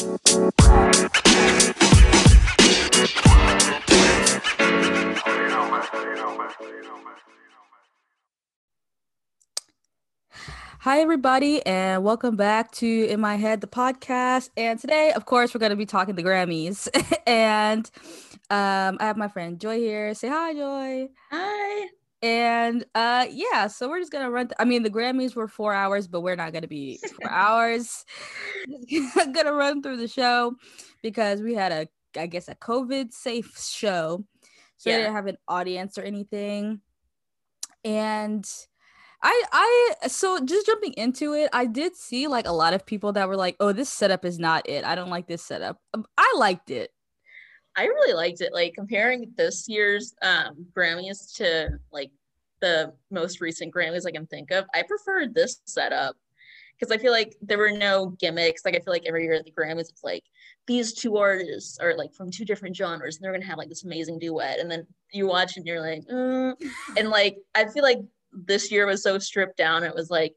Hi, everybody, and welcome back to In My Head, the podcast. And today, of course, we're going to be talking the Grammys. and um, I have my friend Joy here. Say hi, Joy. Hi. And uh, yeah, so we're just gonna run. Th- I mean, the Grammys were four hours, but we're not gonna be four hours. gonna run through the show because we had a, I guess, a COVID safe show, so yeah. we didn't have an audience or anything. And I I so just jumping into it, I did see like a lot of people that were like, "Oh, this setup is not it. I don't like this setup." Um, I liked it. I really liked it. Like comparing this year's um Grammys to like the most recent Grammys I can think of, I preferred this setup because I feel like there were no gimmicks. Like I feel like every year at the Grammys, it's like these two artists are like from two different genres, and they're gonna have like this amazing duet, and then you watch and you're like, mm. and like I feel like this year was so stripped down. It was like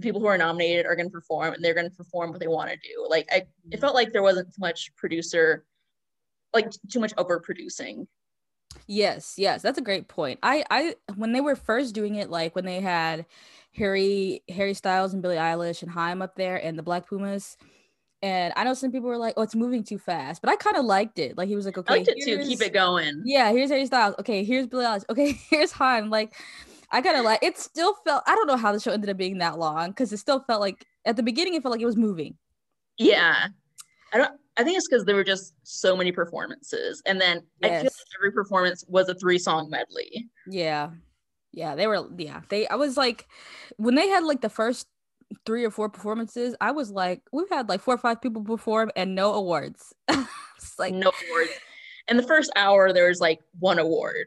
people who are nominated are to perform and they're to perform what they want to do. Like I, it felt like there wasn't much producer, like too much overproducing. Yes, yes, that's a great point. I, I, when they were first doing it, like when they had Harry, Harry Styles and Billie Eilish and Haim up there and the Black Pumas. And I know some people were like, "Oh, it's moving too fast," but I kind of liked it. Like he was like, "Okay, I liked it too. Keep it going." Yeah, here's Harry Styles. Okay, here's Billie Eilish. Okay, here's Haim. Like, I gotta like it still felt I don't know how the show ended up being that long because it still felt like at the beginning it felt like it was moving. Yeah. I don't I think it's because there were just so many performances. And then yes. I feel like every performance was a three song medley. Yeah. Yeah. They were yeah. They I was like when they had like the first three or four performances, I was like, we've had like four or five people perform and no awards. it's like no awards. And the first hour, there was like one award.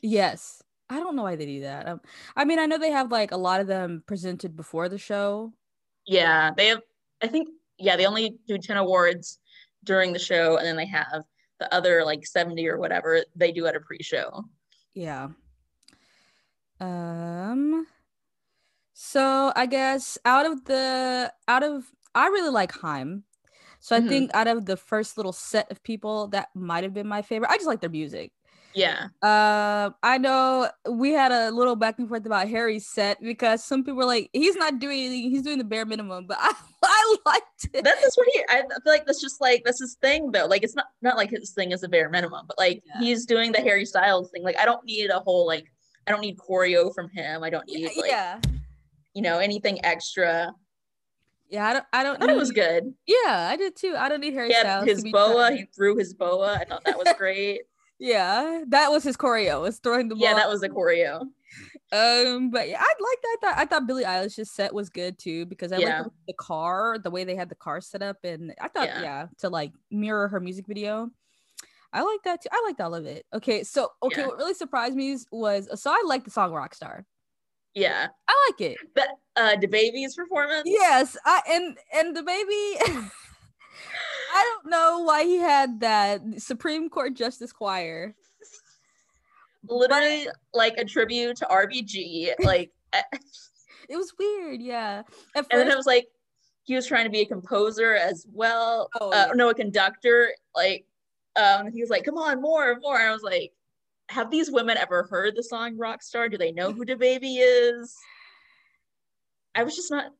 Yes. I don't know why they do that. Um, I mean, I know they have like a lot of them presented before the show. Yeah, they have. I think yeah, they only do ten awards during the show, and then they have the other like seventy or whatever they do at a pre-show. Yeah. Um. So I guess out of the out of I really like Haim So I mm-hmm. think out of the first little set of people, that might have been my favorite. I just like their music. Yeah. Uh, I know we had a little back and forth about Harry's set because some people were like, he's not doing anything, he's doing the bare minimum. But I, I liked it. That's just what he. I feel like that's just like that's his thing though. Like it's not not like his thing is a bare minimum, but like yeah. he's doing the Harry Styles thing. Like I don't need a whole like I don't need choreo from him. I don't need like yeah. you know anything extra. Yeah, I don't. I don't. I thought need, it was good. Yeah, I did too. I don't need Harry yeah, Styles. His boa, he threw his boa. I thought that was great. Yeah, that was his choreo. Was throwing the ball. Yeah, that was the choreo. Um, but yeah, I like that. I thought, I thought Billie Eilish's set was good too because I yeah. the car, the way they had the car set up, and I thought yeah. yeah. to like mirror her music video. I like that too. I liked all of it. Okay, so okay, yeah. what really surprised me was so I like the song Rockstar. Yeah, I like it. But uh, DaBaby's performance. Yes, I and and the baby. I don't know why he had that Supreme Court Justice Choir. Literally, like a tribute to RBG. Like, it was weird. Yeah. First, and then it was like he was trying to be a composer as well. Oh, uh, yeah. no, a conductor. Like, um, he was like, "Come on, more, more." I was like, "Have these women ever heard the song Rockstar? Do they know who DaBaby is?" I was just not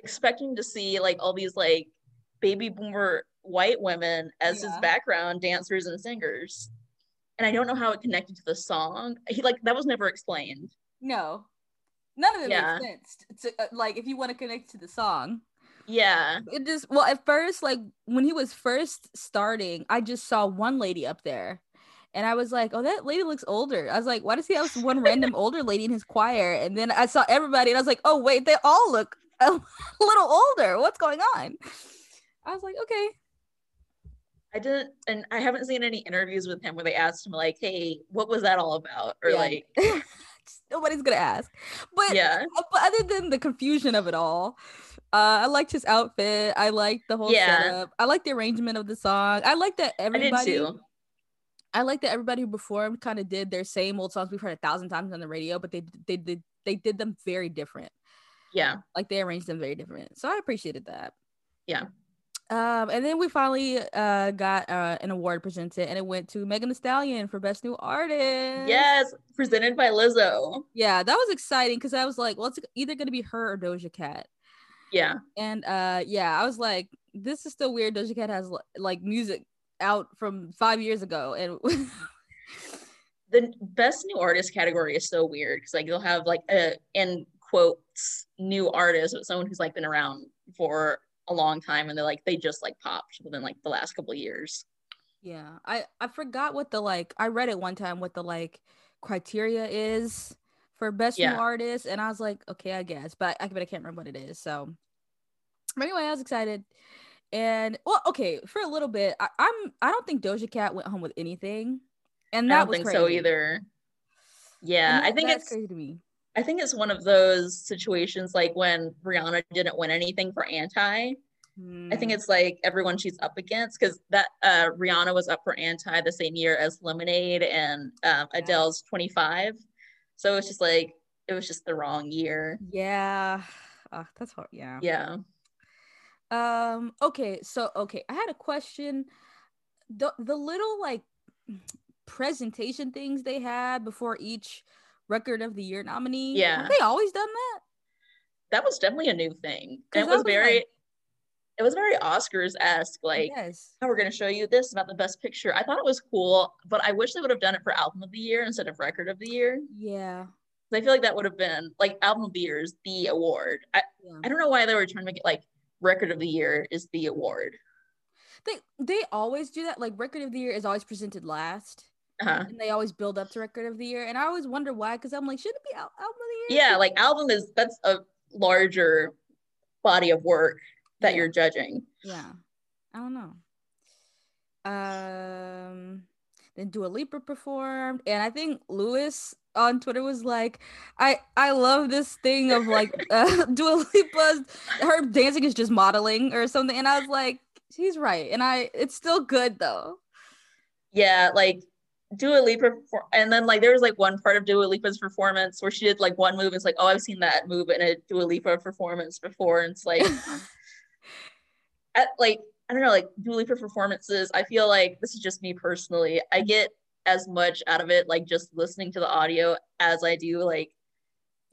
expecting to see like all these like baby boomer white women as yeah. his background dancers and singers. And I don't know how it connected to the song. He like that was never explained. No. None of it yeah. makes sense. To, uh, like if you want to connect to the song. Yeah. It just well at first like when he was first starting, I just saw one lady up there. And I was like, oh, that lady looks older. I was like, why does he have one random older lady in his choir? And then I saw everybody and I was like, oh, wait, they all look a little older. What's going on? I was like, okay. I didn't, and I haven't seen any interviews with him where they asked him like, "Hey, what was that all about?" Or yeah. like, nobody's gonna ask. But yeah, uh, but other than the confusion of it all, uh, I liked his outfit. I liked the whole yeah. setup. I liked the arrangement of the song. I like that everybody. I, I like that everybody who performed kind of did their same old songs we've heard a thousand times on the radio, but they they did they did them very different. Yeah, like they arranged them very different. So I appreciated that. Yeah. Um, and then we finally uh got uh an award presented, and it went to Megan Thee Stallion for Best New Artist. Yes, presented by Lizzo. Yeah, that was exciting because I was like, well, it's either gonna be her or Doja Cat. Yeah. And uh, yeah, I was like, this is still weird. Doja Cat has like music out from five years ago, and the best new artist category is so weird because like you'll have like a in quotes new artist, but someone who's like been around for a long time and they're like they just like popped within like the last couple years. Yeah. I I forgot what the like I read it one time what the like criteria is for best yeah. new artist and I was like okay I guess but I but I can't remember what it is. So but anyway, I was excited. And well, okay, for a little bit, I, I'm I don't think Doja Cat went home with anything. And that I don't think crazy. so either. Yeah, I think it's crazy to me. I think it's one of those situations like when Rihanna didn't win anything for anti. Mm. I think hmm. it's like everyone she's up against because that uh, Rihanna was up for anti the same year as Lemonade and um, Adele's 25. So it's just like it was just the wrong year. Yeah. Oh, that's hard. Yeah. Yeah. Um, okay, so okay, I had a question. The the little like presentation things they had before each record of the year nominee. Yeah. Have they always done that? That was definitely a new thing. And it was, was very like, it was very Oscars esque, like yes. oh, we're gonna show you this about the best picture. I thought it was cool, but I wish they would have done it for album of the year instead of record of the year. Yeah. I feel like that would have been like album of the year is the award. I, yeah. I don't know why they were trying to make it like record of the year is the award. They they always do that. Like record of the year is always presented last. Uh-huh. And they always build up to record of the year. And I always wonder why, because I'm like, should it be al- album of the year? Yeah, like album is that's a larger body of work that yeah. you're judging. Yeah. I don't know. Um then Dua Lipa performed, and I think Lewis on Twitter was like, I I love this thing of like uh, Dua Lipa's her dancing is just modeling or something, and I was like, she's right, and I it's still good though. Yeah, like Dua Lipa, and then like there was like one part of Dua Lipa's performance where she did like one move. It's like, oh, I've seen that move in a Dua Lipa performance before, and it's like, at, like I don't know, like Dua Lipa performances. I feel like this is just me personally. I get as much out of it like just listening to the audio as I do like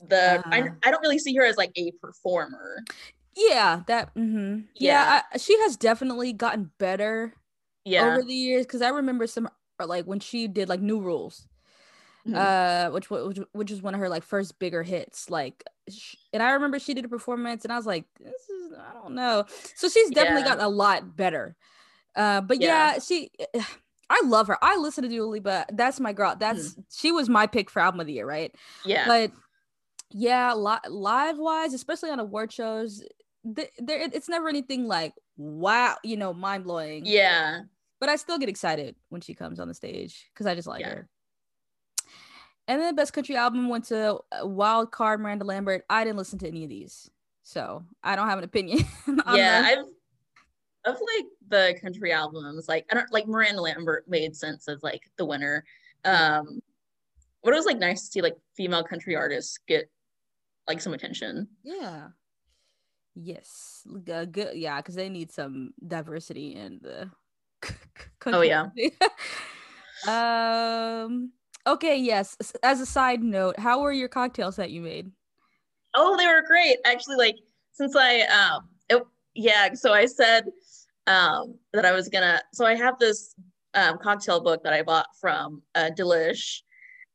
the. Uh, I I don't really see her as like a performer. Yeah, that. Mm-hmm. Yeah, yeah I, she has definitely gotten better. Yeah. over the years because I remember some or like when she did like New Rules, mm-hmm. uh, which which which was one of her like first bigger hits. Like, and I remember she did a performance, and I was like, this is I don't know. So she's definitely yeah. gotten a lot better. Uh, but yeah. yeah, she. I love her. I listen to Dua Lipa. That's my girl. That's mm-hmm. she was my pick for album of the year, right? Yeah. But yeah, li- live wise, especially on award shows, there it's never anything like wow, you know, mind blowing. Yeah but I still get excited when she comes on the stage because I just like yeah. her. And then the best country album went to uh, Wild Card Miranda Lambert. I didn't listen to any of these, so I don't have an opinion. yeah, I've of like the country albums, like I don't like Miranda Lambert made sense as like the winner. Um, but it was like nice to see like female country artists get like some attention. Yeah. Yes. Good. Yeah, because they need some diversity in the oh yeah. um. Okay. Yes. As a side note, how were your cocktails that you made? Oh, they were great. Actually, like since I um, it, yeah. So I said um that I was gonna. So I have this um cocktail book that I bought from uh, Delish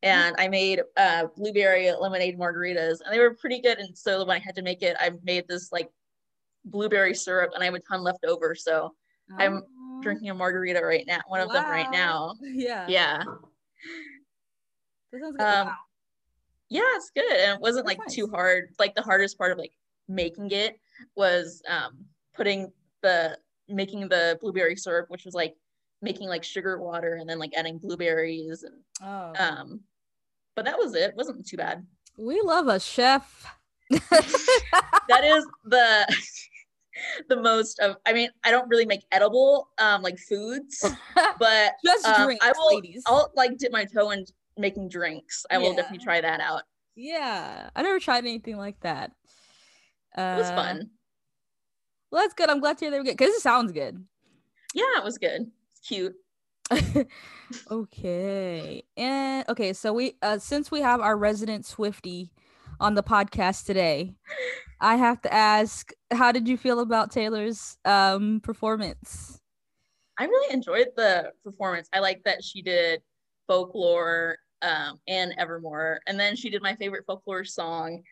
and I made uh, blueberry lemonade margaritas, and they were pretty good. And so when I had to make it, I made this like blueberry syrup, and I have a ton left over. So oh. I'm drinking a margarita right now, one of wow. them right now. Yeah. Yeah. Um, wow. Yeah, it's good. And it wasn't That's like nice. too hard. Like the hardest part of like making it was um putting the making the blueberry syrup, which was like making like sugar water and then like adding blueberries and oh. um but that was it. it wasn't too bad. We love a chef. that is the the most of i mean i don't really make edible um like foods but just um, drinks, i will ladies. i'll like dip my toe in making drinks i yeah. will definitely try that out yeah i never tried anything like that uh, it was fun Well, that's good. I'm glad to hear they were good because it sounds good. Yeah, it was good. It's cute. okay. And okay, so we uh since we have our resident Swifty on the podcast today, I have to ask, how did you feel about Taylor's um performance? I really enjoyed the performance. I like that she did folklore um, and Evermore, and then she did my favorite folklore song,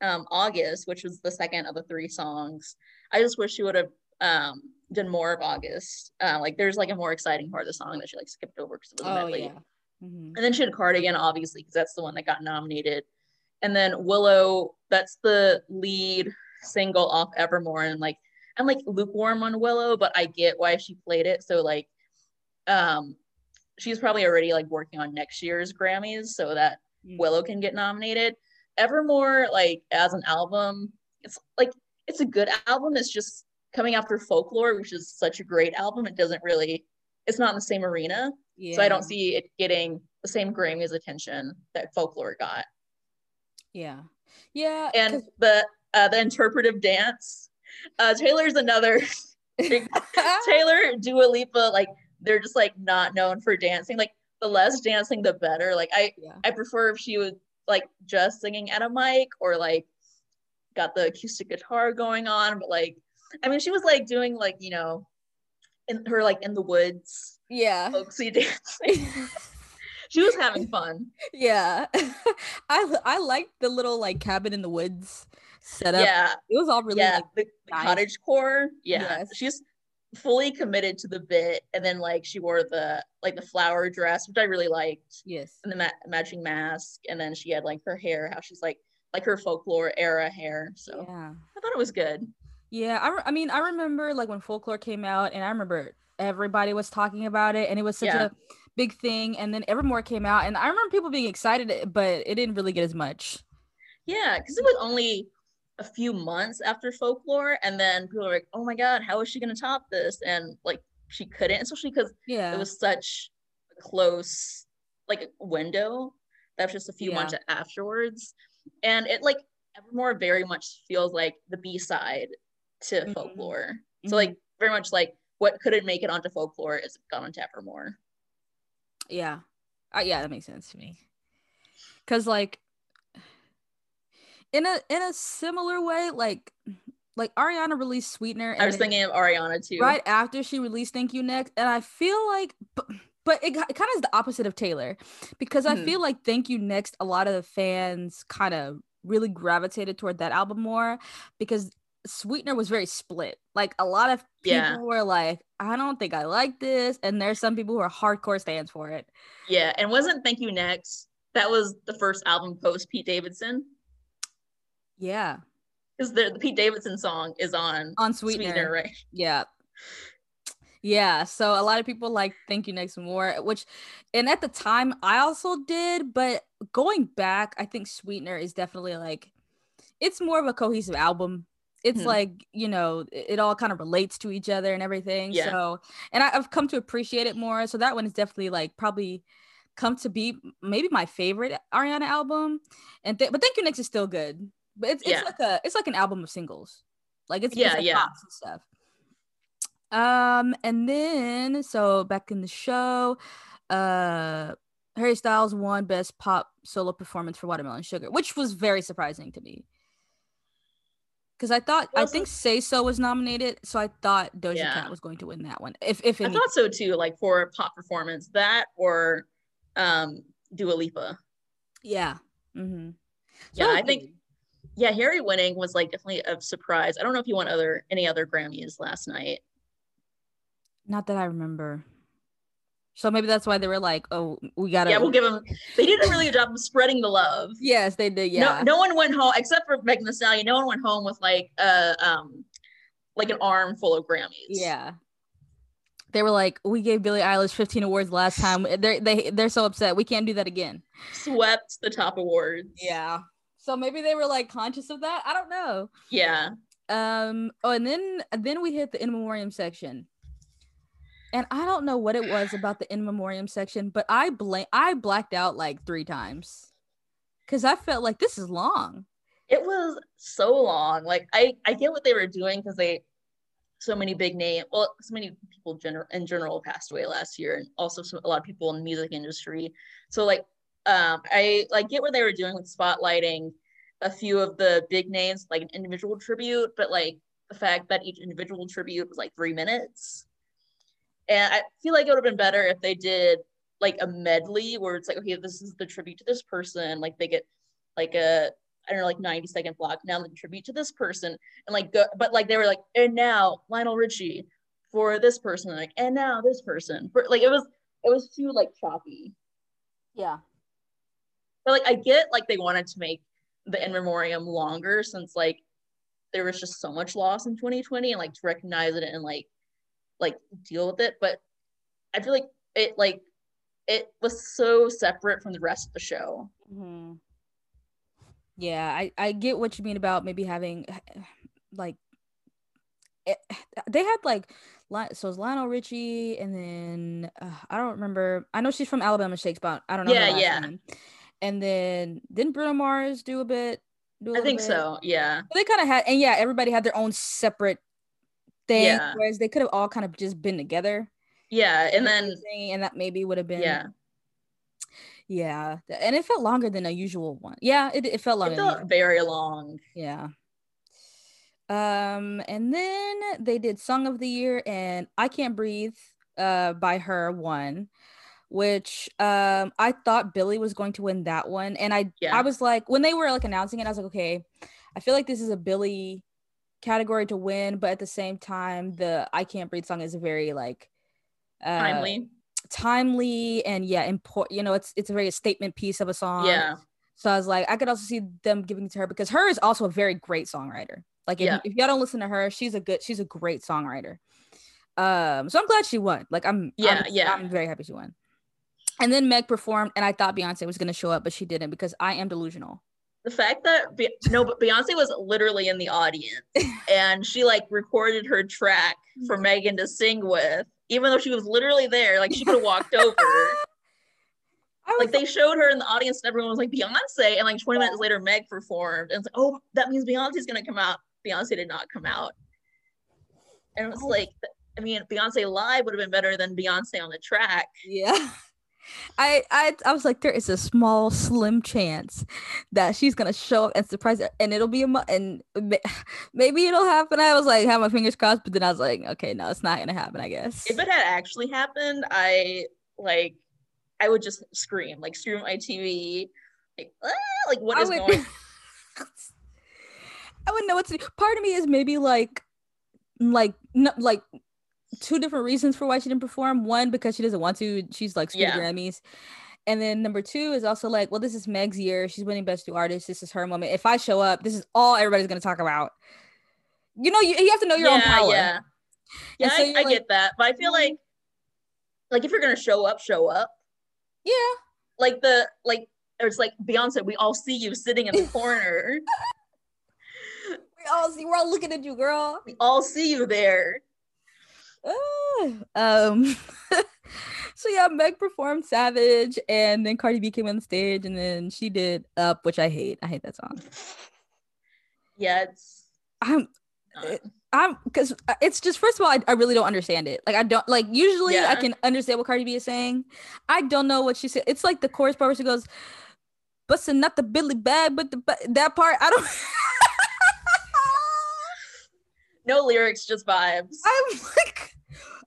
um, August, which was the second of the three songs. I just wish she would have um, done more of August. Uh, like there's like a more exciting part of the song that she like skipped over because it was a Oh medley. yeah. Mhm. And then she had Cardigan, obviously, because that's the one that got nominated. And then Willow, that's the lead single off Evermore. And like, I'm like lukewarm on Willow, but I get why she played it. So like, um, she's probably already like working on next year's Grammys so that Mm. Willow can get nominated. Evermore, like as an album, it's like it's a good album. It's just coming after Folklore, which is such a great album. It doesn't really, it's not in the same arena. Yeah. So I don't see it getting the same Grammys attention that Folklore got. Yeah. Yeah. And the uh, the interpretive dance, uh, Taylor's another Taylor, Dua Lipa, like they're just like not known for dancing. Like the less dancing, the better. Like I yeah. I prefer if she was like just singing at a mic or like got the acoustic guitar going on. But like, I mean, she was like doing like you know, in her like in the woods Yeah. folksy dancing. she was having fun. yeah. I I liked the little like cabin in the woods setup. Yeah, It was all really yeah. like the the nice. cottage core. Yeah, Yes. she's fully committed to the bit, and then like she wore the like the flower dress, which I really liked, yes. and the ma- matching mask, and then she had like her hair, how she's like like her folklore era hair. So Yeah. I thought it was good. Yeah, I, re- I mean, I remember like when folklore came out, and I remember everybody was talking about it, and it was such Yeah. a big thing. And then Evermore came out, and I remember people being excited, but it didn't really get as much. Yeah, because it was only a few months after folklore, and then people were like, "Oh my god, how is she gonna top this?" And like she couldn't, especially because Yeah, it was such a close like window that was just a few Yeah. months afterwards and it like evermore very much feels like the b-side to Mhm. folklore so like very much like what couldn't make it onto folklore is gone onto evermore yeah, uh, yeah, that makes sense to me. Cause like in a in a similar way, like like Ariana released Sweetener, i was thinking of ariana too right after she released Thank You Next, and I feel like, but, but it, it kind of is the opposite of Taylor, because I Mhm. feel like Thank You Next, a lot of the fans kind of really gravitated toward that album more because Sweetener was very split. Like a lot of people Yeah. were like, I don't think I like this, and there's some people who are hardcore stands for it. yeah and wasn't thank you next that was the first album post pete davidson Yeah, because the, the pete davidson song is on on sweetener, Sweetener, right yeah. Yeah, so a lot of people like Thank You Next more, which, and at the time I also did, but going back, I think Sweetener is definitely like, it's more of a cohesive album. It's Mhm. like, you know, it, all kind of relates to each other and everything. Yeah. So, and I, I've come to appreciate it more. So that one is definitely like probably come to be maybe my favorite Ariana album. And th- but Thank You Next is still good. But it's, Yeah. it's like a it's like an album of singles. Like it's, Yeah, like yeah. and stuff. Um, and then so back in the show, uh Harry Styles won best pop solo performance for Watermelon Sugar, which was very surprising to me. Cause I thought I Well, think Say So was nominated, so I thought Doja Yeah. Cat was going to win that one. If if i thought so too like for a pop performance that or um dua lipa yeah. Mm-hmm. Yeah, I think- yeah, Harry winning was like definitely a surprise. I don't know if he won other any other Grammys last night. not that I remember. So maybe that's why they were like, "Oh, we gotta." Yeah, we'll give them. They did a really good job of spreading the love. Yes, they did. Yeah. No, no one went home except for Megan Thee Stallion. No one went home with like a um, like an arm full of Grammys. Yeah. They were like, we gave Billie Eilish 15 awards last time. They're they they're so upset. We can't do that again. swept the top awards. Yeah. So maybe they were like conscious of that. I don't know. yeah. Um. Oh, and then then we hit the in memoriam section, and I don't know what it was about the in memoriam section, but I blame I blacked out like three times because I felt like this is long. It was so long. Like I, I get what they were doing because they, so many big name well so many people in general passed away last year and also so, a lot of people in the music industry so like um i like get what they were doing with spotlighting a few of the big names like an individual tribute but like the fact that each individual tribute was like three minutes and i feel like it would have been better if they did like a medley where it's like okay this is the tribute to this person like they get like a I don't know, like 90 second block. Now the tribute to this person. And like go, but like they were like, and now Lionel Richie for this person, like, and now this person. For like it was it was too like choppy. Yeah. But like I get like they wanted to make the in memoriam longer since like there was just so much loss in 2020 and like to recognize it and like like deal with it. But I feel like it like it was so separate from the rest of the show. Mm-hmm. Yeah, I I get what you mean about maybe having like it, they had like so it's Lionel Richie and then uh, I don't remember. I know she's from Alabama Shakes, but I don't know. Yeah, yeah. Name. And then didn't Bruno Mars do a bit? Do a I think bit? so. Yeah. they kind of had, and yeah, everybody had their own separate thing, yeah. whereas they could have all kind of just been together. Yeah, and then and that maybe would have been yeah yeah, and it felt longer than a usual one. Yeah, it, it felt longer. It felt very long. Yeah. Um, and then they did Song of the Year and I Can't Breathe uh by H.E.R. one, which um I thought Billie was going to win that one. And I yeah. I was like, when they were like announcing it, I was like, okay, I feel like this is a Billie category to win, but at the same time, the I Can't Breathe song is very like uh, timely. timely and yeah important you know it's it's a very statement piece of a song. Yeah. So i was like i could also see them giving it to her because H.E.R. is also a very great songwriter. Like if, yeah. if y'all don't listen to her she's a good she's a great songwriter. Um so i'm glad she won. Like i'm yeah I'm, yeah i'm very happy she won. And then meg performed and i thought beyonce was going to show up but she didn't because i am delusional the fact that Be- no but beyonce was literally in the audience and she like recorded her track for megan to sing with even though she was literally there. Like she could have walked over. like they showed her in the audience and everyone was like Beyonce, and like 20 minutes later, Meg performed, and it's like, oh, that means Beyonce's gonna come out. Beyonce did not come out, and it was like, I mean, Beyonce live would have been better than Beyonce on the track. Yeah. I, I I was like, there is a small, slim chance that she's gonna show up and surprise her, and it'll be a mo- and maybe it'll happen. I was like, have my fingers crossed, but then I was like, okay, no, it's not gonna happen. I guess if it had actually happened, I like, I would just scream, like scream at my TV, like, ah, like what I is would, going? I wouldn't know what to do. Part of me is maybe like, like, no, like two different reasons for why she didn't perform. One, because she doesn't want to. She's like screw yeah. Grammys. And then number two is also like, well, this is Meg's year. She's winning Best New Artist. This is her moment. If I show up, this is all everybody's gonna talk about. You know, you, you have to know your yeah, own power. Yeah, yeah, so I, I like, get that, but I feel mm-hmm. like, like if you're gonna show up, show up. Yeah. Like the like, it's like Beyonce. We all see you sitting in the corner. we all see. We're all looking at you, girl. We all see you there. Ah, um so yeah meg performed savage and then cardi b came on the stage and then she did up which i hate. I hate that song. Yeah it's i'm eh, i'm because uh, it's just first of all I, I, really don't understand it. Like i don't like usually yeah. i can understand what cardi b is saying. I don't know what she said it's like the chorus part where she goes busting not the billy bag but the but that part i don't no lyrics, just vibes. I'm like,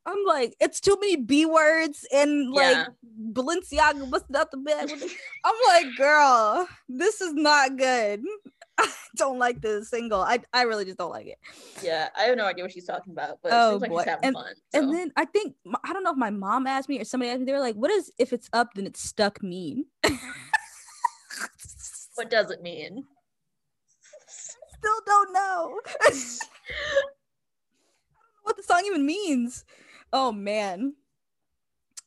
I'm like, it's too many B words and like yeah. Balenciaga busted out the bed. I'm like, girl, this is not good. I don't like this single. I, I really just don't like it. Yeah, I have no idea what she's talking about, but oh, seems like boy. she's having and, fun. So. And then I think I don't know if my mom asked me or somebody asked me. They were like, "What is if it's up, then it's stuck mean?" what does it mean? Still don't know. what the song even means. Oh man.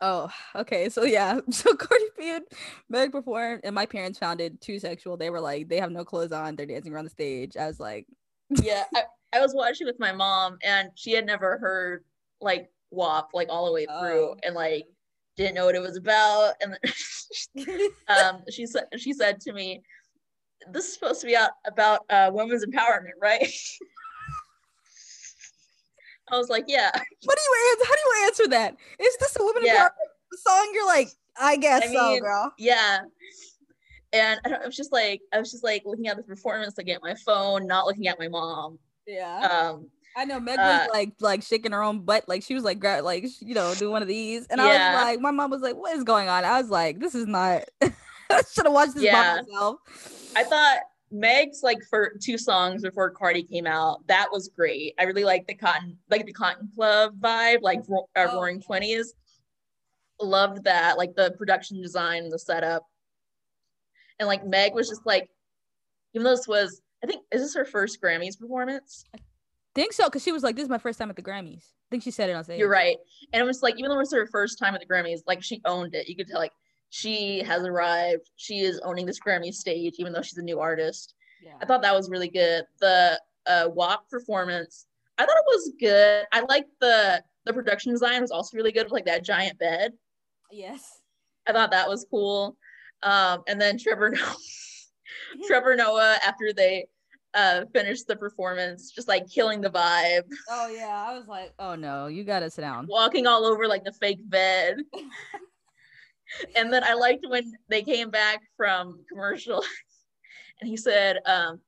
Oh, okay. So yeah. So Cardi B and Meg performed, and my parents found it too sexual. They were like, they have no clothes on, they're dancing around the stage. I was like, Yeah, I, I was watching with my mom and she had never heard like WAP like all the way through oh. and like didn't know what it was about. And um she said she said to me, This is supposed to be out about uh women's empowerment, right? I was like, yeah. What do you answer? How do you answer that? Is this a woman Yeah. empowerment song? You're like, I guess I so, girl. Yeah. And I, don't, I was just like, I was just like looking at the performance, looking at my phone, not looking at my mom. Yeah. Um, I know Meg Uh, was like like shaking her own butt, like she was like gra- like you know do one of these, and I was like, my mom was like, "What is going on?" I was like, "This is not." I should have watched this Yeah. by myself. I thought Meg's like for two songs before Cardi came out, that was great. I really like the cotton, like the Cotton Club vibe, like ro- uh, Oh, Roaring. Twenties. Loved that, like the production design the setup. And like Meg was just like, even though this was, I think, is this her first Grammys performance? Think so, because she was like, "This is my first time at the Grammys." I think she said it on stage. You're right. And it was like, even though it was her first time at the Grammys, like she owned it. You could tell, like, she has arrived. She is owning this Grammy stage, even though she's a new artist. Yeah. I thought that was really good. The uh, WAP performance, I thought it was good. I liked the the production design was also really good with like that giant bed. Yes. I thought that was cool. Um, and then Trevor Noah, Trevor Noah after they uh, finished the performance, just like killing the vibe, Oh yeah, I was like, "Oh no, you gotta sit down." walking all over like the fake bed. and then I liked when they came back from commercial and he said, um,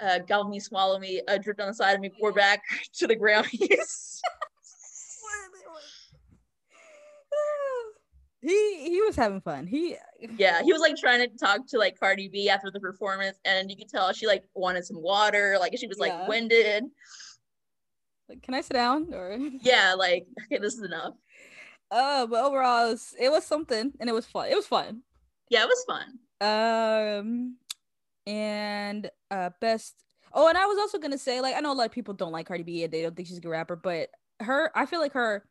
uh, gobble me, swallow me, uh, dripped on the side of me, pour back to the ground. he he was having fun. He yeah, he was like trying to talk to like Cardi B after the performance, and you could tell she like wanted some water, like she was like Yeah. winded. like, can I sit down or? Yeah, like okay, this is enough. Uh, but overall, it was, it was something, and it was fun. It was fun. Yeah, it was fun. Um, and uh, best. Oh, and I was also gonna say, like, I know a lot of people don't like Cardi B and they don't think she's a good rapper, but her, I feel like her,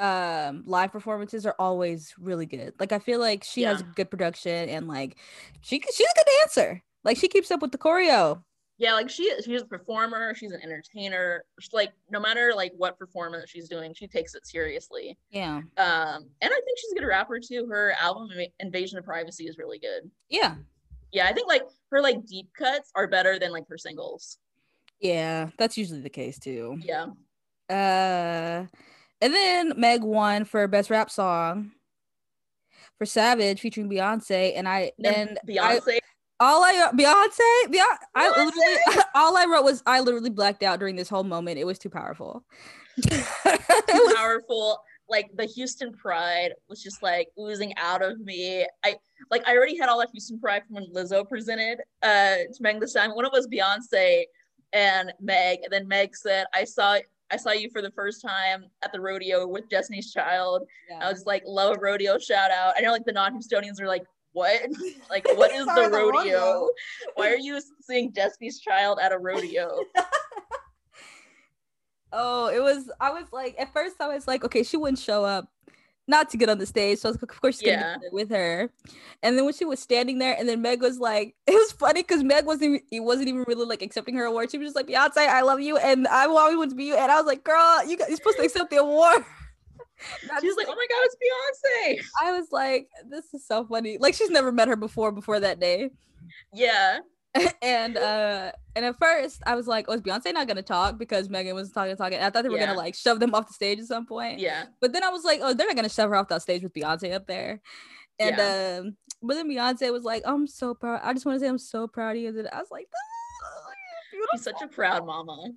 um, live performances are always really good. Like, I feel like she has good production and like, she she's a good dancer. Like, she keeps up with the choreo. Yeah, like she she's a performer, she's an entertainer. She's, like no matter like what performance she's doing, she takes it seriously. Yeah, Um, and I think she's a good rapper too. Her album Invasion of Privacy is really good. yeah, Yeah, I think like her like deep cuts are better than like her singles. yeah. That's usually the case too. Yeah. Uh, and then Meg won for best rap song for Savage featuring Beyonce, and I Then and I, Beyonce. All I Beyonce, Beyonce, I literally all I wrote was I literally blacked out during this whole moment. It was too powerful. it was, powerful. Like the Houston pride was just like oozing out of me. I like I already had all that Houston pride from when Lizzo presented uh to Meg this time. One of was Beyonce and Meg, and then Meg said, I saw I saw you for the first time at the rodeo with Destiny's Child. I was like, love a rodeo shout out. I know like the non-Houstonians are like, what? Like, what is the rodeo? rodeo. Why are you seeing Destiny's Child at a rodeo? Oh, it was. I was like, at first, I was like, okay, she wouldn't show up, not to get on the stage. So I was like, of course, she's gonna Yeah. there with her. And then when she was standing there, and then Meg was like, it was funny because Meg wasn't. Even, he wasn't even really like accepting her award. She was just like, Beyonce, I love you, and I want one to be you. And I was like, girl, you got, you're supposed to accept the award. She was like, oh my god, it's Beyonce. I was like, this is so funny. Like she's never met her before before that day. Yeah. and uh and at first I was like, oh, is Beyonce not gonna talk because Megan was talking talking. I thought they were Yeah. gonna like shove them off the stage at some point. Yeah. But then I was like, oh, they're not gonna shove her off that stage with Beyonce up there. And um, but then Beyonce was like, I'm so proud. I just want to say I'm so proud of you. And I was like, "Oh, you're such a proud mama.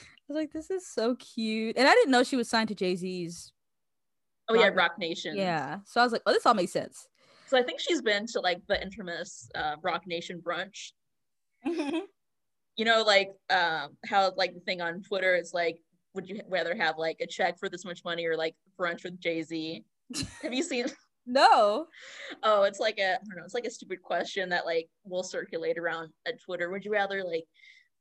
I was like, this is so cute. And I didn't know she was signed to Jay-Z's. Oh yeah, Rock- Nation. Yeah. So I was like, oh, this all makes sense. So I think she's been to like the infamous uh, Roc Nation brunch. You know, like um, how like the thing on Twitter is like, would you rather have like a check for this much money or like brunch with Jay Z? Have you seen? no. Oh, it's like a I don't know. It's like a stupid question that like will circulate around at Twitter. Would you rather like,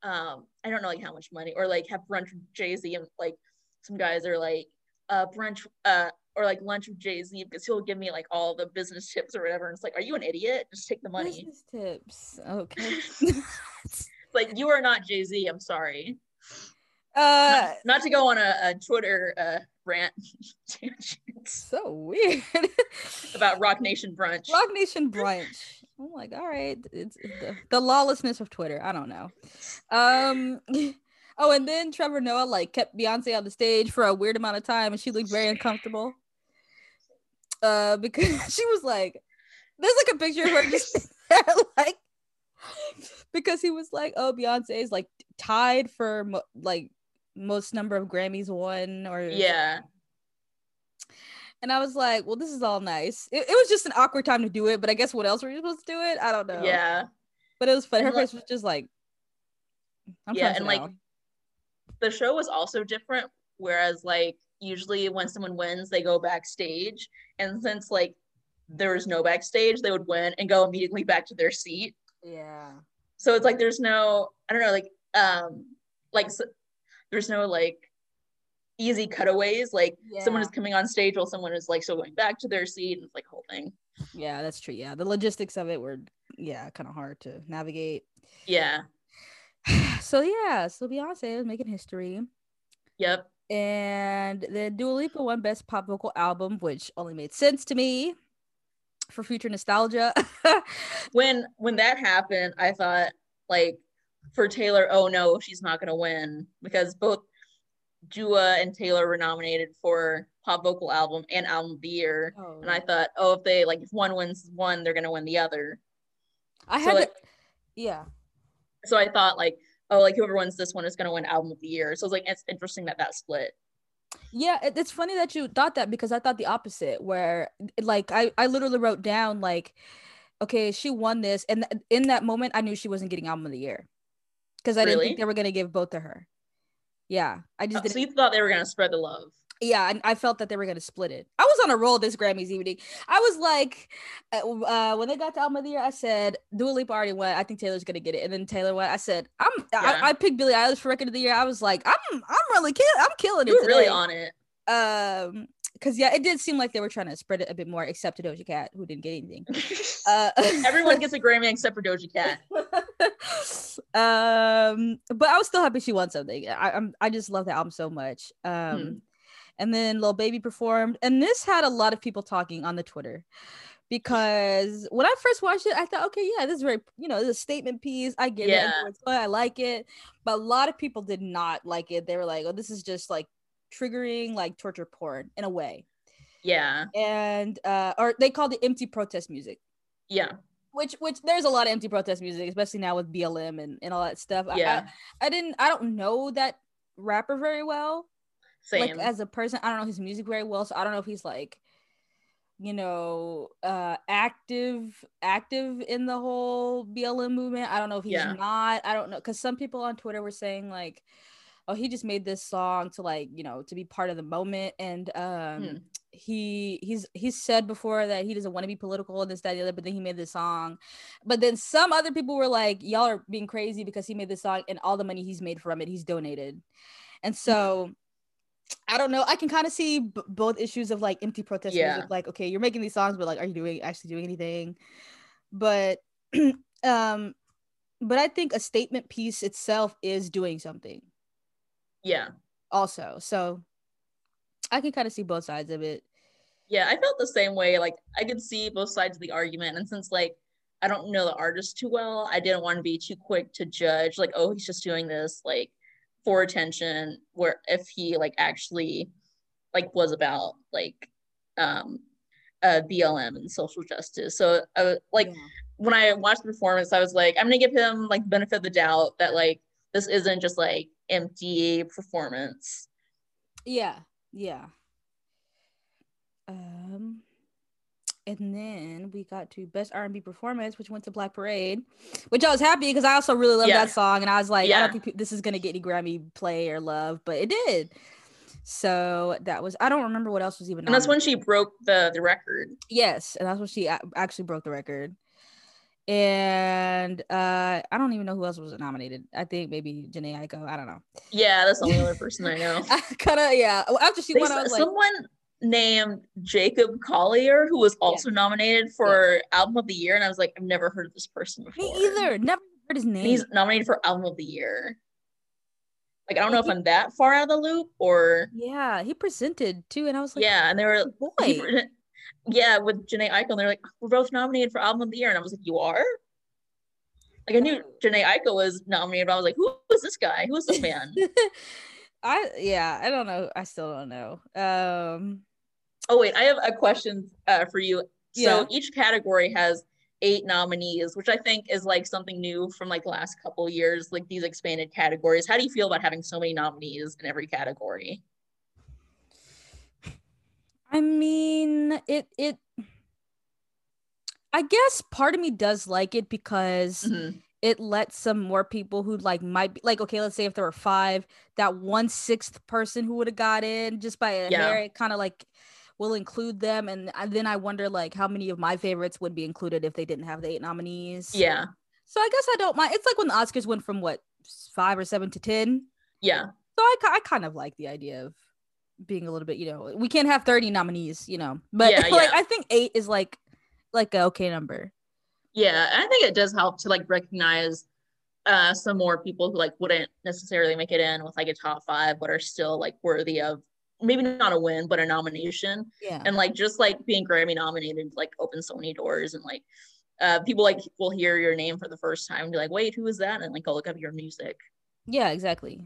um, I don't know like how much money or like have brunch with Jay Z and like some guys are like, uh, brunch, uh, or like lunch with Jay Z because he'll give me like all the business tips or whatever. And it's like, are you an idiot? Just take the money. Business tips. Okay. like you are not Jay Z. I'm sorry. uh Not, not to go on a, a Twitter uh, rant so weird. about Roc Nation brunch. Roc Nation brunch. I'm like, all right, it's the, the lawlessness of Twitter. I don't know. Um, Oh, and then Trevor Noah like kept Beyonce on the stage for a weird amount of time, and she looked very uncomfortable. Uh, because she was like, "There's like a picture of her just like." Because he was like, "Oh, Beyonce is like tied for mo- like most number of Grammys won," or Yeah. And I was like, "Well, this is all nice." It, it was just an awkward time to do it, but I guess what else were you supposed to do it? I don't know. Yeah. but it was funny. Her like- face was just like, "I'm Yeah, and, like, down." The show was also different whereas like usually when someone wins they go backstage and since like there was no backstage they would win and go immediately back to their seat. Yeah, so it's like there's no i don't know like um like s there's no like easy cutaways like someone is coming on stage while someone is like still going back to their seat and it's like whole thing. Yeah, that's true. Yeah, the logistics of it were yeah kind of hard to navigate. yeah so yeah, so Beyonce was making history. yep And then Dua Lipa won Best Pop Vocal Album, which only made sense to me for future nostalgia. when when that happened i thought like for taylor oh no she's not going to win because both Dua and Taylor were nominated for pop vocal album and album of the year. oh, And I thought, oh, if they like if one wins one, they're gonna win the other. I so, had like- to, yeah. So I thought like, oh, like whoever wins this one is gonna win album of the year. So it's like it's interesting that that split. Yeah, it, it's funny that you thought that because I thought the opposite. Where like I I literally wrote down like, okay, she won this, and th- in that moment I knew she wasn't getting album of the year because I didn't think they were gonna give both to her. Yeah, I just Oh, didn't. so you thought they were gonna spread the love. Yeah, and I felt that they were gonna split it. I was on a roll this Grammys evening. I was like, uh, uh, when they got to album of the year, I said Dua Lipa already won. I think Taylor's gonna get it, and then Taylor won. I said, I'm. Yeah. I, I picked Billie Eilish for record of the year. I was like, I'm. I'm really kill. I'm killing it. You were really on it. um because yeah it did seem like they were trying to spread it a bit more except to doja cat who didn't get anything uh Everyone gets a Grammy except for Doja Cat. um but i was still happy she won something i I'm, i just love the album so much um Hmm. And then Lil Baby performed and this had a lot of people talking on the twitter. Because when i first watched it i thought okay yeah this is very you know this is a statement piece. I get it. I, Yeah. fun, I like it. But a lot of people did not like it. They were like oh this is just like triggering like torture porn in a way. Yeah. and uh or they called it empty protest music. Yeah. which which there's a lot of empty protest music especially now with blm and, and all that stuff. I- Yeah. I, I didn't i don't know that rapper very well Same. like as a person i don't know his music very well so i don't know if he's like you know uh active active in the whole blm movement i don't know if he's Yeah. not i don't know because some people on twitter were saying like oh he just made this song to like you know to be part of the moment and um Hmm. he he's he's said before that he doesn't want to be political and this that the other but then he made this song but then some other people were like y'all are being crazy because he made this song and all the money he's made from it he's donated and so I don't know. I can kind of see b- both issues of like empty protest Yeah. music. Like, okay, you're making these songs, but like, are you doing actually doing anything? But, um, but I think a statement piece itself is doing something yeah. also. So I can kind of see both sides of it. Yeah, I felt the same way. Like I could see both sides of the argument, and since like I don't know the artist too well, I didn't want to be too quick to judge. Like, oh, he's just doing this like for attention. Where if he like actually like was about like um uh BLM and social justice. So I was like Yeah. when I watched the performance, I was like, I'm gonna give him like benefit of the doubt that like this isn't just like empty performance. Yeah, yeah. Um, and then we got to best R and B performance, which went to Black Parade, which I was happy because I also really love Yeah. that song, and I was like, I don't think this is gonna get any Grammy play or love, but it did. So that was I don't remember what else was even. And that's when she broke the the record. yes, and that's when she actually broke the record. And uh I don't even know who else was nominated. I think maybe Jhené Aiko. I don't know. Yeah, that's the only other person I know. Kind of yeah. Well, After she They won, I s- was like, someone named Jacob Collier who was also nominated for album of the year, and I was like, I've never heard of this person before. me either. Never heard his name. And he's nominated for album of the year. Like I don't know if I'm that far out of the loop or Yeah, he presented too, and I was like, yeah, and they were boy. he pre- yeah with Jhené Aiko. They're like, we're both nominated for album of the year, and I was like, you are. Like I knew Jhené Aiko was nominated, but I was like, who is this guy? Who is this man? I yeah, I don't know. I still don't know. Um Oh wait, I have a question uh, for you. Yeah. So each category has eight nominees, which I think is like something new from like the last couple of years, like these expanded categories. How do you feel about having so many nominees in every category? I mean, it it I guess part of me does like it because Mhm. it lets some more people who like might be like okay, let's say if there were five, that one sixth person who would have got in just by a Yeah. hair, it kind of like will include them, and, and then I wonder like how many of my favorites would be included if they didn't have the eight nominees. Yeah, So I guess I don't mind. It's like when the Oscars went from what five or seven to ten. yeah, So I, I kind of like the idea of being a little bit, you know, we can't have 30 nominees, you know, but Yeah, like yeah. I think eight is like like a okay number. yeah. I think it does help to like recognize uh some more people who like wouldn't necessarily make it in with like a top five, but are still like worthy of maybe not a win, but a nomination. Yeah. and like just like being Grammy nominated like opens so many doors and like uh people like will hear your name for the first time and be like wait who is that and like go look up your music yeah, exactly.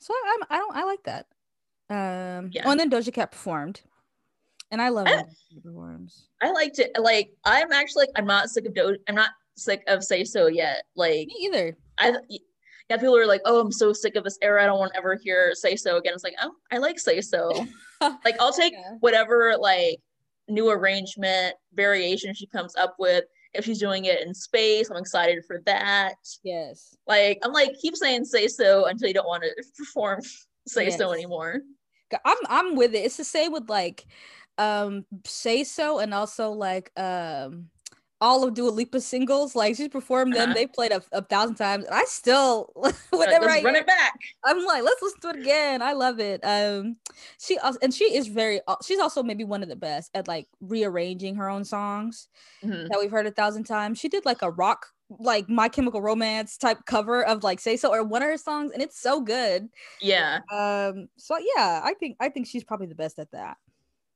So I, I'm I don't I like that. Um Yeah. oh, and then Doja Cat performed. And I love I- performs. I liked it like I'm actually like I'm not sick of Do I'm not sick of say so yet like Me either. I yeah people are like oh I'm so sick of this era I don't want to ever hear say so again it's like oh I like say so like I'll take Yeah. whatever like new arrangement variation she comes up with if she's doing it in space I'm excited for that Yes. Like I'm like keep saying say so until you don't want to perform say so anymore. I'm I'm with it. It's the same with like um say so and also like um all of Dua singles. Like she's performed them, Uh-huh. they played a, a thousand times. And I still whenever I run it back. I'm like, let's listen to it again. I love it. Um, she als- and she is very. She's also maybe one of the best at like rearranging her own songs Mhm. that we've heard a thousand times. She did like a rock, like My Chemical Romance type cover of like "Say So" or one of her songs, and it's so good. Yeah, Um, so yeah, I think I think she's probably the best at that.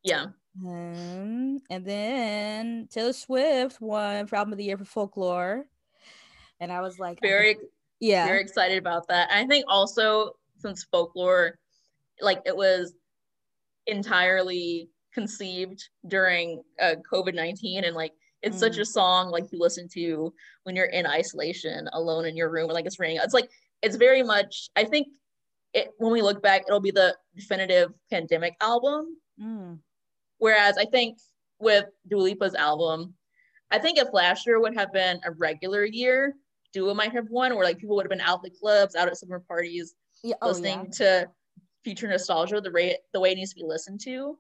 yeah, Um, and then Taylor Swift won for album of the year for Folklore, and I was like, very yeah, very excited about that. I think also since folklore, like it was entirely conceived during uh, COVID nineteen, and like it's such Mm. a song like you listen to when you're in isolation, alone in your room, and like it's raining. It's like it's very much. I think it when we look back, it'll be the definitive pandemic album. Mm, Whereas I think with Dua Lipa's album, I think if last year would have been a regular year, Dua might have won, or like people would have been out the clubs, out at summer parties, yeah, oh, listening yeah. to future nostalgia the way the way it needs to be listened to.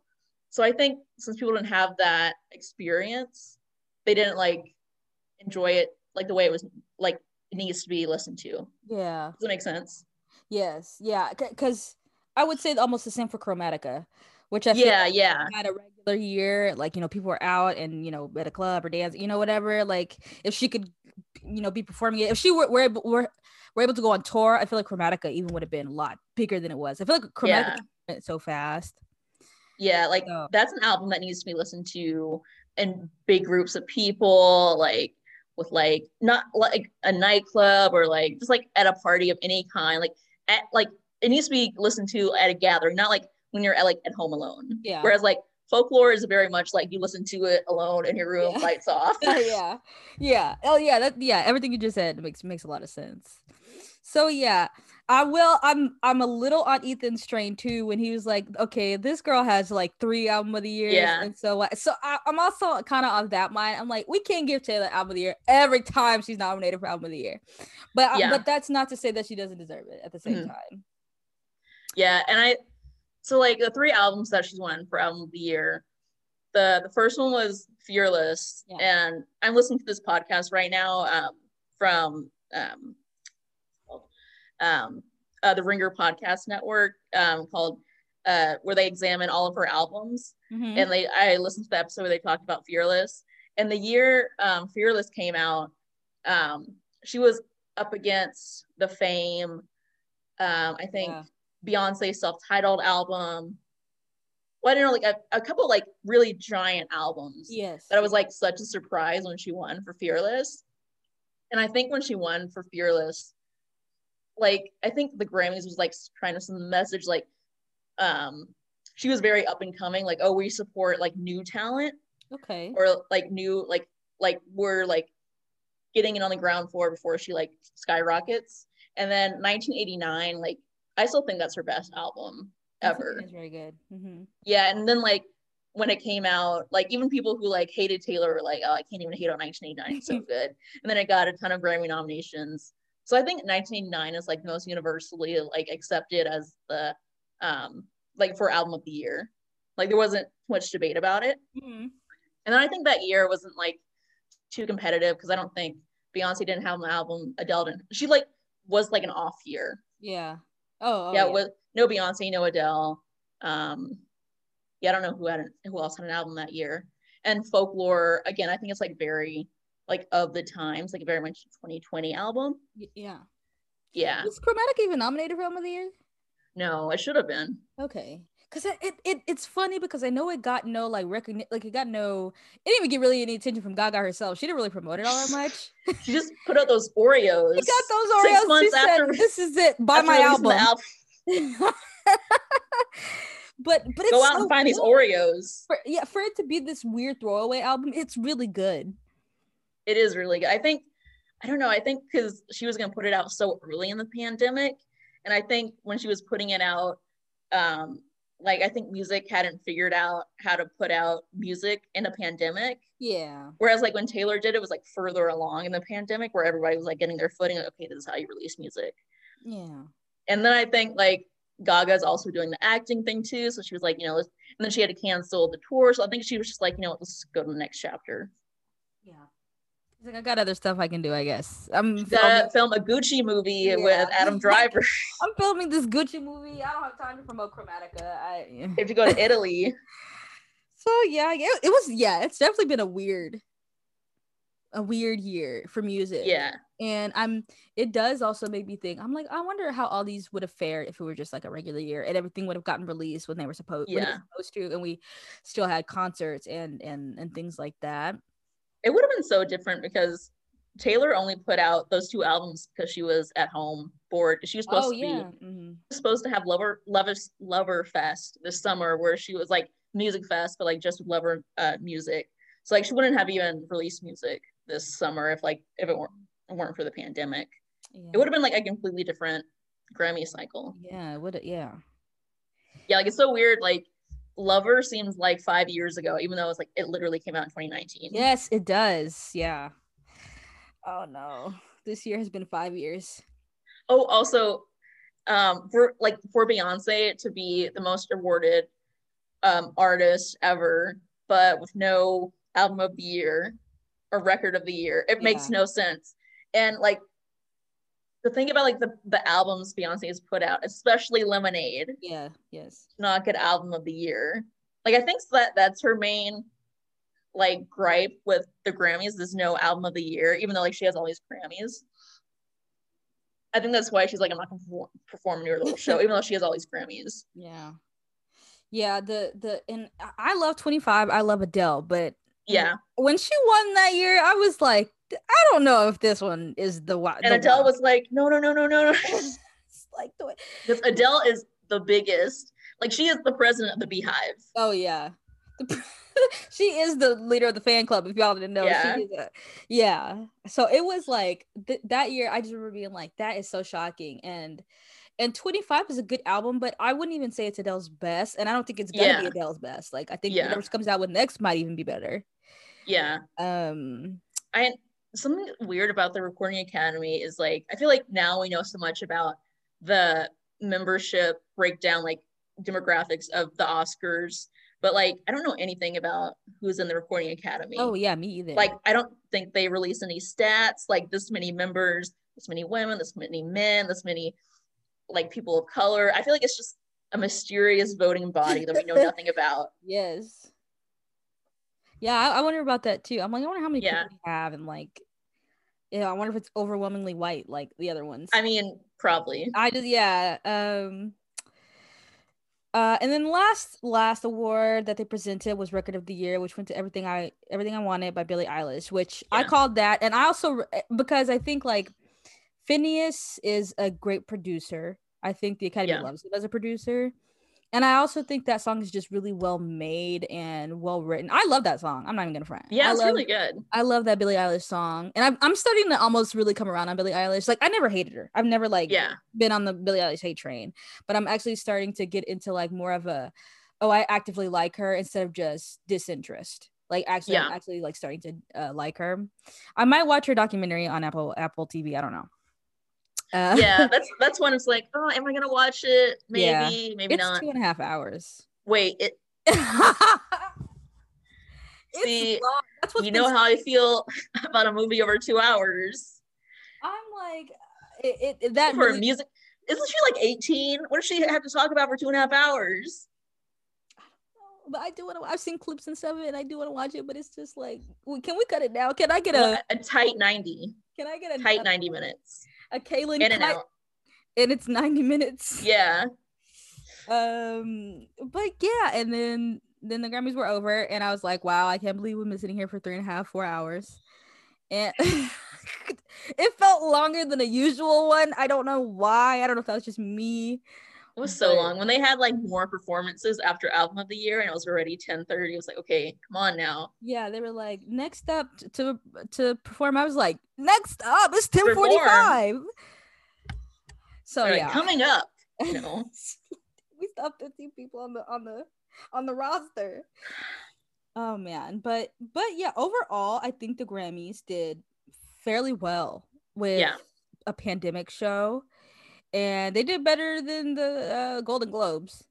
So I think since people didn't have that experience, they didn't like enjoy it like the way it was like it needs to be listened to. yeah. Does that make sense? Yes, yeah, because I would say almost the same for Chromatica, which I feel Yeah, yeah, had a regular year, like you know, people were out and you know at a club or dance, you know, whatever. Like if she could, you know, be performing it, if she were were able, were, were able to go on tour, I feel like Chromatica even would have been a lot bigger than it was. I feel like Chromatica Yeah. went so fast. yeah. Like So- that's an album that needs to be listened to in big groups of people, like with like not like a nightclub or like just like at a party of any kind. Like at like it needs to be listened to at a gathering, not like when you're at like at home alone. Yeah. Whereas like folklore is very much like you listen to it alone in your room, Yeah. lights off. yeah, yeah, oh yeah, that yeah, everything you just said makes makes a lot of sense. So yeah, I will. I'm I'm a little on Ethan's train too when he was like, okay, this girl has like three album of the year, Yeah. and so uh, so I, I'm also kind of on that mind. I'm like, we can't give Taylor album of the year every time she's nominated for album of the year, but uh, Yeah. but that's not to say that she doesn't deserve it at the same Mhm. time. Yeah, and I so like the three albums that she's won for album of the year. The the first one was Fearless, Yeah. and I'm listening to this podcast right now um, from um, um, uh, the Ringer Podcast Network um, called uh, where they examine all of her albums, Mhm. and they I listened to the episode where they talked about Fearless, and the year um, Fearless came out, um, she was up against the Fame, um, I think Yeah. Beyonce self-titled album. Well, I don't know, like a, a couple like really giant albums Yes. that I was like such a surprise when she won for Fearless. And I think when she won for Fearless, like I think the Grammys was like trying to send the message like um she was very up and coming, like, oh, we support like new talent. Okay. Or like new like like we're like getting it on the ground floor before she like skyrockets. And then 1989, like I still think that's her best album ever. It's very good. Mm-hmm. Yeah, and then like when it came out, like even people who like hated Taylor were like, "Oh, I can't even hate on 1989. It's so good." And then it got a ton of Grammy nominations. So I think 1989 is like most universally like accepted as the um like for album of the year. Like there wasn't much debate about it. Mm-hmm. And then I think that year wasn't like too competitive because I don't think Beyonce didn't have an album. Adele didn't. She like was like an off year. Yeah. Oh, oh yeah, with no Beyonce, no Adele. Um, yeah, I don't know who had an, who else had an album that year. And folklore again, I think it's like very like of the times, like very much 2020 album. Yeah. Yeah. Was Chromatica even nominated for album of the year? No, it should have been. Okay. Cause it, it, it it's funny because I know it got no like recognition, like it got no, it didn't even get really any attention from Gaga herself. She didn't really promote it all that much. she just put out those Oreos. She got those Oreos. Six months she after, said, "This is it. Buy my album." album. but but go out so and find these Oreos. For, yeah, for it to be this weird throwaway album, it's really good. It is really good. I think I don't know. I think because she was gonna put it out so early in the pandemic, and I think when she was putting it out, um, like I think music hadn't figured out how to put out music in a pandemic. Yeah. Whereas like when Taylor did it was like further along in the pandemic where everybody was like getting their footing. Like, okay, this is how you release music. Yeah. And then I think like Gaga's also doing the acting thing too. So she was like, you know, and then she had to cancel the tour. So I think she was just like, you know what, let's go to the next chapter. Yeah. He's like, I got other stuff I can do, I guess. I'm gonna film a Gucci movie yeah. with Adam Driver. I'm filming this Gucci movie. I don't have time to promote Chromatica. I yeah. have to go to Italy. so yeah, it, it was yeah, it's definitely been a weird, a weird year for music. Yeah. And I'm it does also make me think, I'm like, I wonder how all these would have fared if it were just like a regular year and everything would have gotten released when they were supposed yeah. supposed to, and we still had concerts and and and things like that it would have been so different because Taylor only put out those two albums because she was at home bored. She was supposed oh, to yeah. be mm-hmm. supposed to have Lover Lover Lover Fest this summer, where she was like music fest, but like just Lover uh, music. So like she wouldn't have even released music this summer if like if it weren't weren't for the pandemic. Yeah. It would have been like a completely different Grammy cycle. Yeah, it would. Yeah. Yeah, like it's so weird. Like Lover seems like five years ago, even though it's like it literally came out in 2019. Yes, it does. Yeah. Oh no, this year has been five years. Oh, also, um, for like for Beyonce to be the most awarded um artist ever, but with no album of the year or record of the year, it yeah. makes no sense. And like the thing about like the the albums Beyonce has put out, especially Lemonade. Yeah. Yes. Not good album of the year. Like I think that that's her main like gripe with the Grammys. There's no album of the year, even though like she has all these Grammys. I think that's why she's like I'm not gonna perform, near the whole show, even though she has all these Grammys. Yeah. Yeah, the the and I love 25. I love Adele, but yeah, when she won that year, I was like, I don't know if this one is the one. And Adele one. was like, no, no, no, no, no, no. like the way because Adele is the biggest. Like she is the president of the BeyHive. Oh yeah. she is the leader of the fan club. If y'all didn't know, yeah. A, yeah. So it was like th- that year. I just remember being like, "That is so shocking." And and 25 is a good album, but I wouldn't even say it's Adele's best. And I don't think it's gonna yeah. be Adele's best. Like I think yeah. whatever comes out with next might even be better. Yeah. Um. I something weird about the Recording Academy is like I feel like now we know so much about the membership breakdown, like demographics of the Oscars, but like I don't know anything about who's in the Recording Academy. Oh yeah, me either. Like I don't think they release any stats, like this many members, this many women, this many men, this many like people of color. I feel like it's just a mysterious voting body that we know nothing about. Yes. Yeah, I, I, wonder about that too. I'm like, I wonder how many yeah. people we have, and like, yeah, I wonder if it's overwhelmingly white like the other ones. I mean, probably. I just yeah. Um Uh, and then last last award that they presented was Record of the Year, which went to Everything I Everything I Wanted by Billie Eilish, which I called that, and I also eh, because I think like Finneas is a great producer. I think the Academy Yeah. loves him as a producer. And I also think that song is just really well made and well written. I love that song. I'm not even gonna front. Yeah, it's love, really good. I love that Billie Eilish song, and I'm I'm starting to almost really come around on Billie Eilish. Like I never hated her. I've never like Yeah. been on the Billie Eilish hate train, but I'm actually starting to get into like more of a, oh, I actively like her instead of just disinterest. Like actually, I'm actually like starting to uh, like her. I might watch her documentary on Apple Apple TV. I don't know. Uh, Yeah, that's that's when it's like, oh, am I gonna watch it? Maybe, Yeah. maybe it's not. two and a half hours. Wait, it It's See, long. That's what's you know how I feel about a movie over two hours. I'm like, it, it that For really- music, isn't she like 18? What does she have to talk about for two and a half hours? but I do want to. I've seen clips and stuff and I do want to watch it. But it's just like, can we cut it down? Can I get a? A tight 90, Can I get a tight 90 minutes. A Kaylin In and out. And it's ninety minutes. Yeah. Um, but yeah, and then then the Grammys were over, and I was like, wow, I can't believe we've been sitting here for three and a half, four hours, and it felt longer than a usual one. I don't know why. I don't know if that was just me. It was so But- long. When they had like more performances after album of the year and it was already 10:30, it was like, okay, come on now. Yeah, they were like, next up to to perform. I was like, next up, it's ten forty five. So They're like, yeah, coming up, you know. we still have 15 people on the on the on the roster. Oh man, but but yeah, overall, I think the Grammys did fairly well with Yeah. a pandemic show, and they did better than the uh, Golden Globes.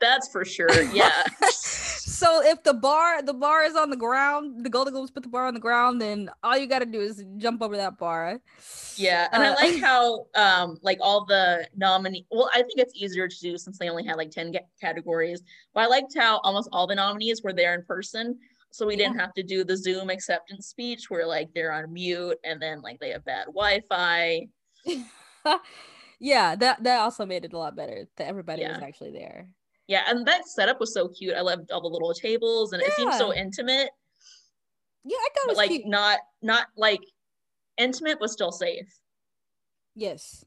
That's for sure. Yeah. so if the bar the bar is on the ground, the Golden Globes put the bar on the ground, then all you got to do is jump over that bar. Yeah, and Uh, I like how um like all the nominee. Well, I think it's easier to do since they only had like ten ca- categories. But I liked how almost all the nominees were there in person, so we didn't have to do the Zoom acceptance speech where like they're on mute and then like they have bad Wi-Fi. yeah, that that also made it a lot better that everybody was actually there. Yeah, and that setup was so cute. I loved all the little tables and it seemed so intimate, Yeah, I thought it but was like cute. not not like intimate but still safe. Yes.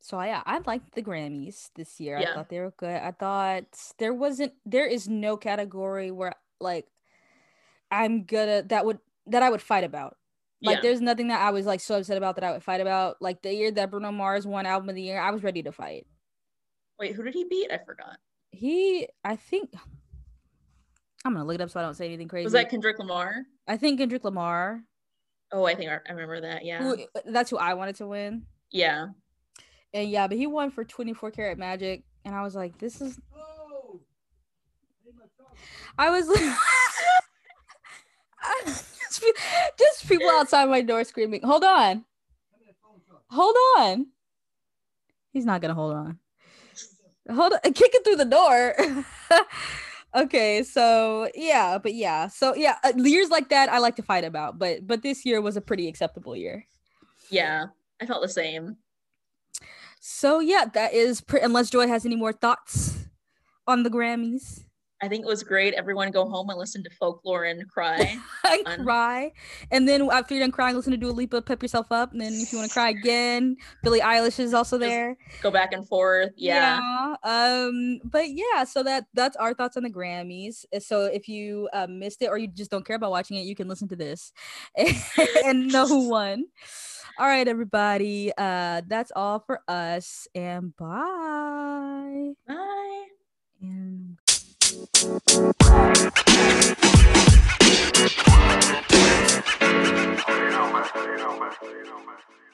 So yeah, I liked the Grammys this year. I thought they were good. I thought there wasn't there is no category where like I'm gonna that would that I would fight about. Like yeah. there's nothing that I was like so upset about that I would fight about. Like the year that Bruno Mars won album of the year, I was ready to fight. Wait, who did he beat? I forgot. He I think I'm gonna look it up so I don't say anything crazy. Was that Kendrick Lamar? I think Kendrick Lamar. Oh, I think I I remember that. Yeah. Who, that's who I wanted to win. Yeah. And yeah, but he won for 24 karat magic. And I was like, this is oh! I was like just, just people outside my door screaming, hold on. Hold on. He's not gonna hold on. Hold on, kick it through the door. okay, so yeah, but yeah, so yeah, uh, years like that I like to fight about, but but this year was a pretty acceptable year. Yeah. I felt the same. So yeah, that is pre- unless Joy has any more thoughts on the Grammys. I think it was great. Everyone go home and listen to folklore and cry. and Fun. cry, and then after you're done crying, listen to Dua Lipa, pep yourself up, and then if you want to cry again, Billie Eilish is also Just- there. go back and forth. Yeah. Yeah. Um. But yeah, so that that's our thoughts on the Grammys. So if you uh, missed it or you just don't care about watching it, you can listen to this and know who won. All right, everybody. Uh, that's all for us, and bye. Bye. And Man. You